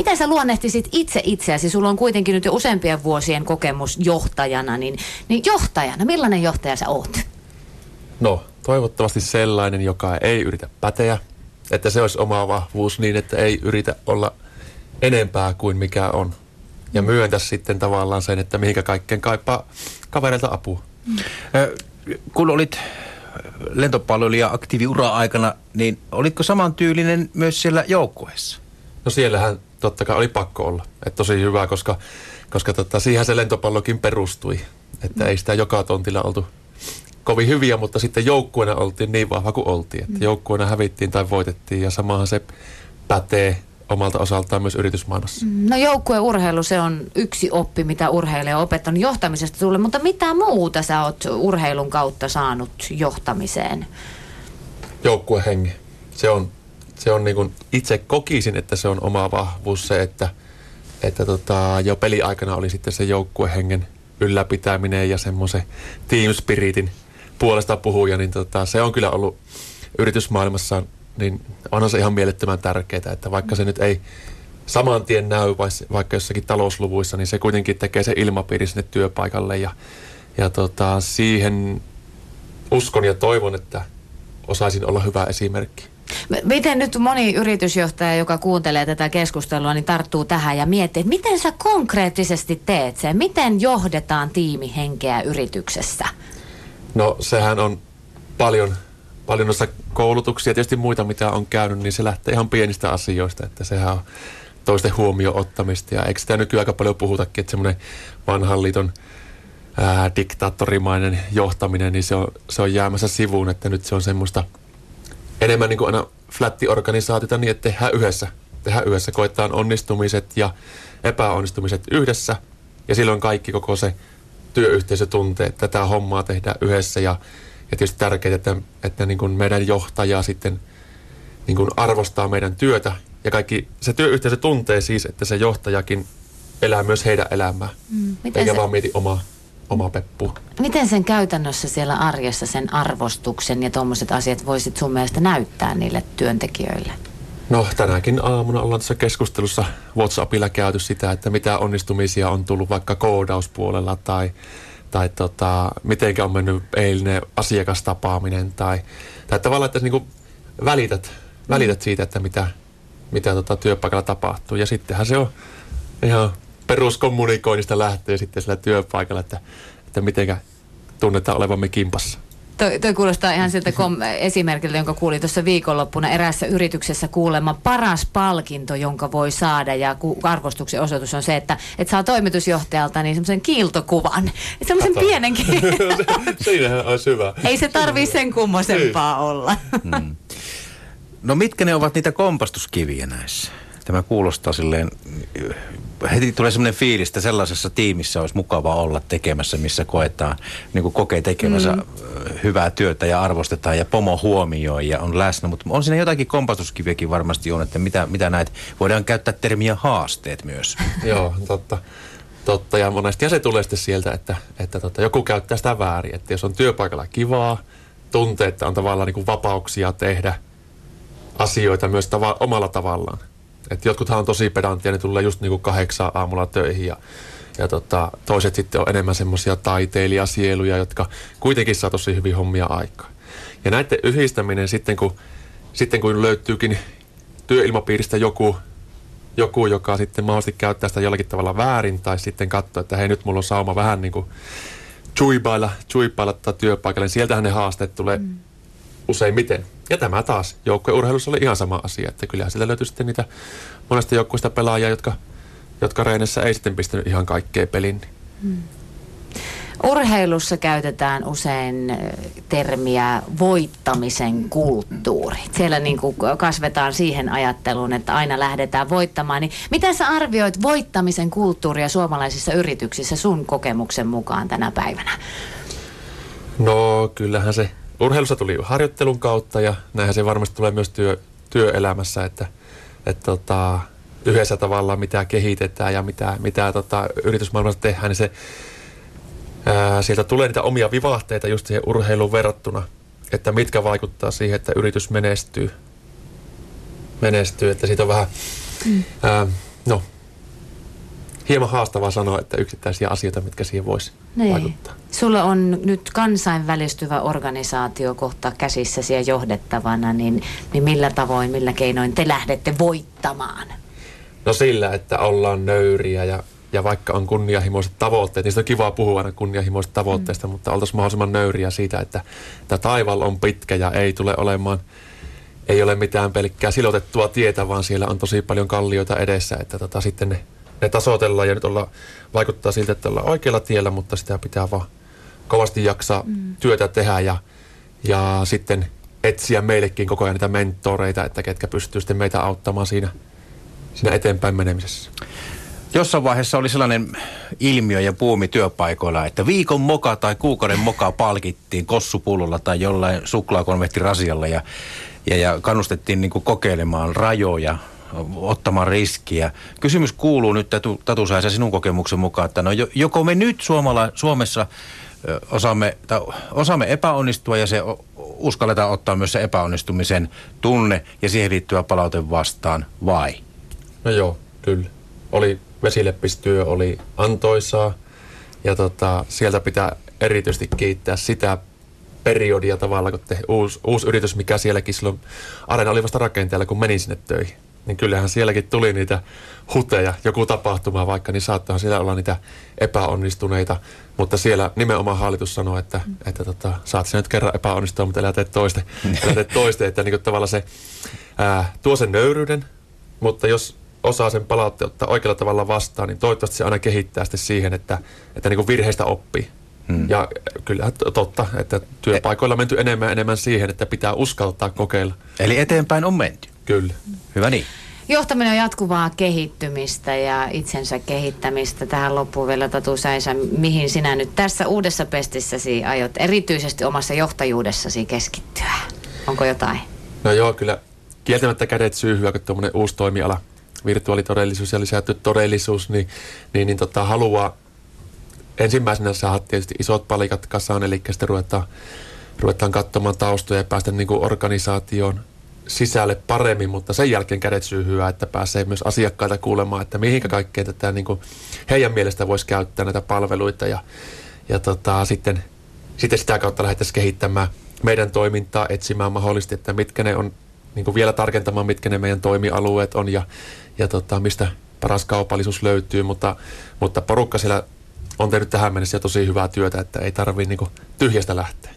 miten sä luonnehtisit itse itseäsi? Sulla on kuitenkin nyt jo useampien vuosien kokemus johtajana, niin, niin johtajana, millainen johtaja sä oot? No, toivottavasti sellainen, joka ei yritä päteä, että se olisi oma vahvuus niin, että ei yritä olla enempää kuin mikä on. Ja myöntä sitten tavallaan sen, että mihinkä kaikkeen kaipaa kavereilta apua. Mm. Kun olit lentopalloilija aktiiviura aikana, niin olitko samantyylinen myös siellä joukkueessa? No siellähän totta kai oli pakko olla. Että tosi hyvä, koska, koska tota, siihen se lentopallokin perustui. Että mm. ei sitä joka tontilla oltu kovin hyviä, mutta sitten joukkueena oltiin niin vahva kuin oltiin. Että mm. joukkueena hävittiin tai voitettiin ja samahan se pätee omalta osaltaan myös yritysmaailmassa. Mm, no joukkueurheilu, se on yksi oppi, mitä urheilija on opettanut johtamisesta tulle, mutta mitä muuta sä oot urheilun kautta saanut johtamiseen? Joukkuehengi. Se on, se on niin kuin, itse kokisin, että se on oma vahvuus se, että, että tota, jo peliaikana oli sitten se joukkuehengen ylläpitäminen ja semmoisen team spiritin puolesta puhuja, niin tota, se on kyllä ollut yritysmaailmassa, niin onhan se ihan mielettömän tärkeää, että vaikka se nyt ei saman tien näy vaikka jossakin talousluvuissa, niin se kuitenkin tekee se ilmapiiri sinne työpaikalle ja, ja tota, siihen uskon ja toivon, että osaisin olla hyvä esimerkki. Miten nyt moni yritysjohtaja, joka kuuntelee tätä keskustelua, niin tarttuu tähän ja miettii, että miten sä konkreettisesti teet sen? Miten johdetaan tiimihenkeä yrityksessä? No sehän on paljon, paljon noissa koulutuksia, tietysti muita mitä on käynyt, niin se lähtee ihan pienistä asioista, että sehän on toisten huomioon ottamista. Ja eikö sitä nykyään aika paljon puhutakin, että semmoinen vanhan liiton ää, diktaattorimainen johtaminen, niin se on, se on jäämässä sivuun, että nyt se on semmoista enemmän niin kuin aina flätti-organisaatiota niin, että tehdään yhdessä. Tehdään yhdessä, koetaan onnistumiset ja epäonnistumiset yhdessä. Ja silloin kaikki koko se työyhteisö tuntee, että tätä hommaa tehdään yhdessä. Ja, ja tietysti tärkeää, että, että niin kuin meidän johtaja sitten niin kuin arvostaa meidän työtä. Ja kaikki se työyhteisö tuntee siis, että se johtajakin elää myös heidän elämää, mm, eikä se... vaan mieti omaa oma peppu. Miten sen käytännössä siellä arjessa sen arvostuksen ja tuommoiset asiat voisit sun mielestä näyttää niille työntekijöille? No tänäkin aamuna ollaan tässä keskustelussa WhatsAppilla käyty sitä, että mitä onnistumisia on tullut vaikka koodauspuolella tai, tai tota, miten on mennyt eilinen asiakastapaaminen tai, tai tavallaan, että niinku välität, välität siitä, että mitä, mitä tota työpaikalla tapahtuu. Ja sittenhän se on ihan peruskommunikoinnista lähtee sitten sillä työpaikalla, että, että mitenkä tunnetaan olevamme kimpassa. Toi, toi kuulostaa ihan siltä kom- esimerkiltä, jonka kuulin tuossa viikonloppuna eräässä yrityksessä kuulemma paras palkinto, jonka voi saada ja ku- arvostuksen osoitus on se, että et saa toimitusjohtajalta niin semmoisen kiiltokuvan. Semmoisen pienenkin. Siinähän olisi hyvä. Ei se tarvii sen kummosempaa niin. olla. Hmm. No mitkä ne ovat niitä kompastuskiviä näissä? Tämä kuulostaa silleen heti tulee semmoinen fiilis, että sellaisessa tiimissä olisi mukava olla tekemässä, missä koetaan, niin kuin kokee tekemässä mm. hyvää työtä ja arvostetaan ja pomo huomioi ja on läsnä. Mutta on siinä jotakin kompastuskiviäkin varmasti on, että mitä, mitä näitä, voidaan käyttää termiä haasteet myös. Joo, totta. Totta, ja monesti ja se tulee sitten sieltä, että, että tota, joku käyttää sitä väärin. Että jos on työpaikalla kivaa, tuntee, että on tavallaan niin kuin vapauksia tehdä asioita myös tava- omalla tavallaan et jotkuthan on tosi pedanttia, ne tulee just niinku kahdeksan aamulla töihin ja, ja tota, toiset sitten on enemmän semmoisia taiteilijasieluja, jotka kuitenkin saa tosi hyvin hommia aikaa. Ja näiden yhdistäminen sitten kun, sitten kun löytyykin työilmapiiristä joku, joku, joka sitten mahdollisesti käyttää sitä jollakin tavalla väärin tai sitten katsoo, että hei nyt mulla on sauma vähän niin kuin chuipailla, chuipailla työpaikalle, niin sieltähän ne haasteet tulee mm useimmiten. Ja tämä taas joukkueurheilussa oli ihan sama asia, että kyllähän sieltä löytyi sitten niitä monesta joukkueesta pelaajia, jotka, jotka reenessä ei sitten pistänyt ihan kaikkea pelin. Hmm. Urheilussa käytetään usein termiä voittamisen kulttuuri. Siellä niin kuin kasvetaan siihen ajatteluun, että aina lähdetään voittamaan. Niin miten sä arvioit voittamisen kulttuuria suomalaisissa yrityksissä sun kokemuksen mukaan tänä päivänä? No kyllähän se urheilussa tuli harjoittelun kautta ja näinhän se varmasti tulee myös työ, työelämässä, että, että tota, yhdessä tavalla mitä kehitetään ja mitä, mitä tota, yritysmaailmassa tehdään, niin se, ää, sieltä tulee niitä omia vivahteita just siihen urheiluun verrattuna, että mitkä vaikuttaa siihen, että yritys menestyy. Menestyy, että siitä on vähän... Mm. Ää, No, hieman haastavaa sanoa, että yksittäisiä asioita, mitkä siihen voisi niin. vaikuttaa. Sulla on nyt kansainvälistyvä organisaatio kohta käsissäsi ja johdettavana, niin, niin millä tavoin, millä keinoin te lähdette voittamaan? No sillä, että ollaan nöyriä ja, ja vaikka on kunnianhimoiset tavoitteet, niin on kiva puhua aina kunnianhimoisista tavoitteista, mm. mutta oltaisiin mahdollisimman nöyriä siitä, että tämä taival on pitkä ja ei tule olemaan ei ole mitään pelkkää silotettua tietä, vaan siellä on tosi paljon kallioita edessä, että tota, sitten ne ne tasoitellaan ja nyt olla, vaikuttaa siltä, että ollaan oikealla tiellä, mutta sitä pitää vaan kovasti jaksaa mm. työtä tehdä ja, ja sitten etsiä meillekin koko ajan niitä mentoreita, että ketkä pystyy sitten meitä auttamaan siinä, siinä eteenpäin menemisessä. Jossain vaiheessa oli sellainen ilmiö ja puumi työpaikoilla, että viikon moka tai kuukauden moka palkittiin kossupullolla tai jollain suklaakonvehtirasialla ja, ja, ja kannustettiin niin kokeilemaan rajoja, ottamaan riskiä. Kysymys kuuluu nyt, Tatu, Tatu sinun kokemuksen mukaan, että no joko me nyt Suomala, Suomessa osaamme, tai osaamme epäonnistua ja se uskalletaan ottaa myös se epäonnistumisen tunne ja siihen liittyvä palaute vastaan, vai? No joo, kyllä. Oli vesileppistyö, oli antoisaa ja tota, sieltä pitää erityisesti kiittää sitä periodia tavalla, kun te, uusi, uusi yritys, mikä sielläkin silloin, Areena oli vasta rakenteella, kun menin sinne töihin niin kyllähän sielläkin tuli niitä huteja, joku tapahtuma vaikka, niin saattahan siellä olla niitä epäonnistuneita. Mutta siellä nimenomaan hallitus sanoi, että, mm. että tota, saat sen nyt kerran epäonnistua, mutta älä tee toiste. älä tee toiste, että niin tavallaan se ää, tuo sen nöyryyden, mutta jos osaa sen palautteen ottaa oikealla tavalla vastaan, niin toivottavasti se aina kehittää sitten siihen, että, että niin virheistä oppii. Hmm. Ja kyllä totta, että työpaikoilla on menty enemmän ja enemmän siihen, että pitää uskaltaa kokeilla. Eli eteenpäin on menty. Kyllä. Hyvä niin. Johtaminen on jatkuvaa kehittymistä ja itsensä kehittämistä. Tähän loppuun vielä Tatu Säisä, mihin sinä nyt tässä uudessa pestissäsi aiot erityisesti omassa johtajuudessasi keskittyä? Onko jotain? No joo, kyllä kieltämättä kädet syyhyä, kun tuommoinen uusi toimiala, virtuaalitodellisuus ja lisätty todellisuus, niin, niin, niin tota, haluaa ensimmäisenä saada tietysti isot palikat kasaan, eli sitten ruvetaan, ruvetaan katsomaan taustoja ja päästä niin kuin organisaatioon sisälle paremmin, mutta sen jälkeen kädet syyhyä, että pääsee myös asiakkaita kuulemaan, että mihinkä kaikkea tätä niin kuin heidän mielestä voisi käyttää näitä palveluita ja, ja tota, sitten, sitten sitä kautta lähdettäisiin kehittämään meidän toimintaa, etsimään mahdollisesti, että mitkä ne on, niin kuin vielä tarkentamaan, mitkä ne meidän toimialueet on ja, ja tota, mistä paras kaupallisuus löytyy, mutta, mutta porukka siellä on tehnyt tähän mennessä tosi hyvää työtä, että ei tarvitse niin tyhjästä lähteä.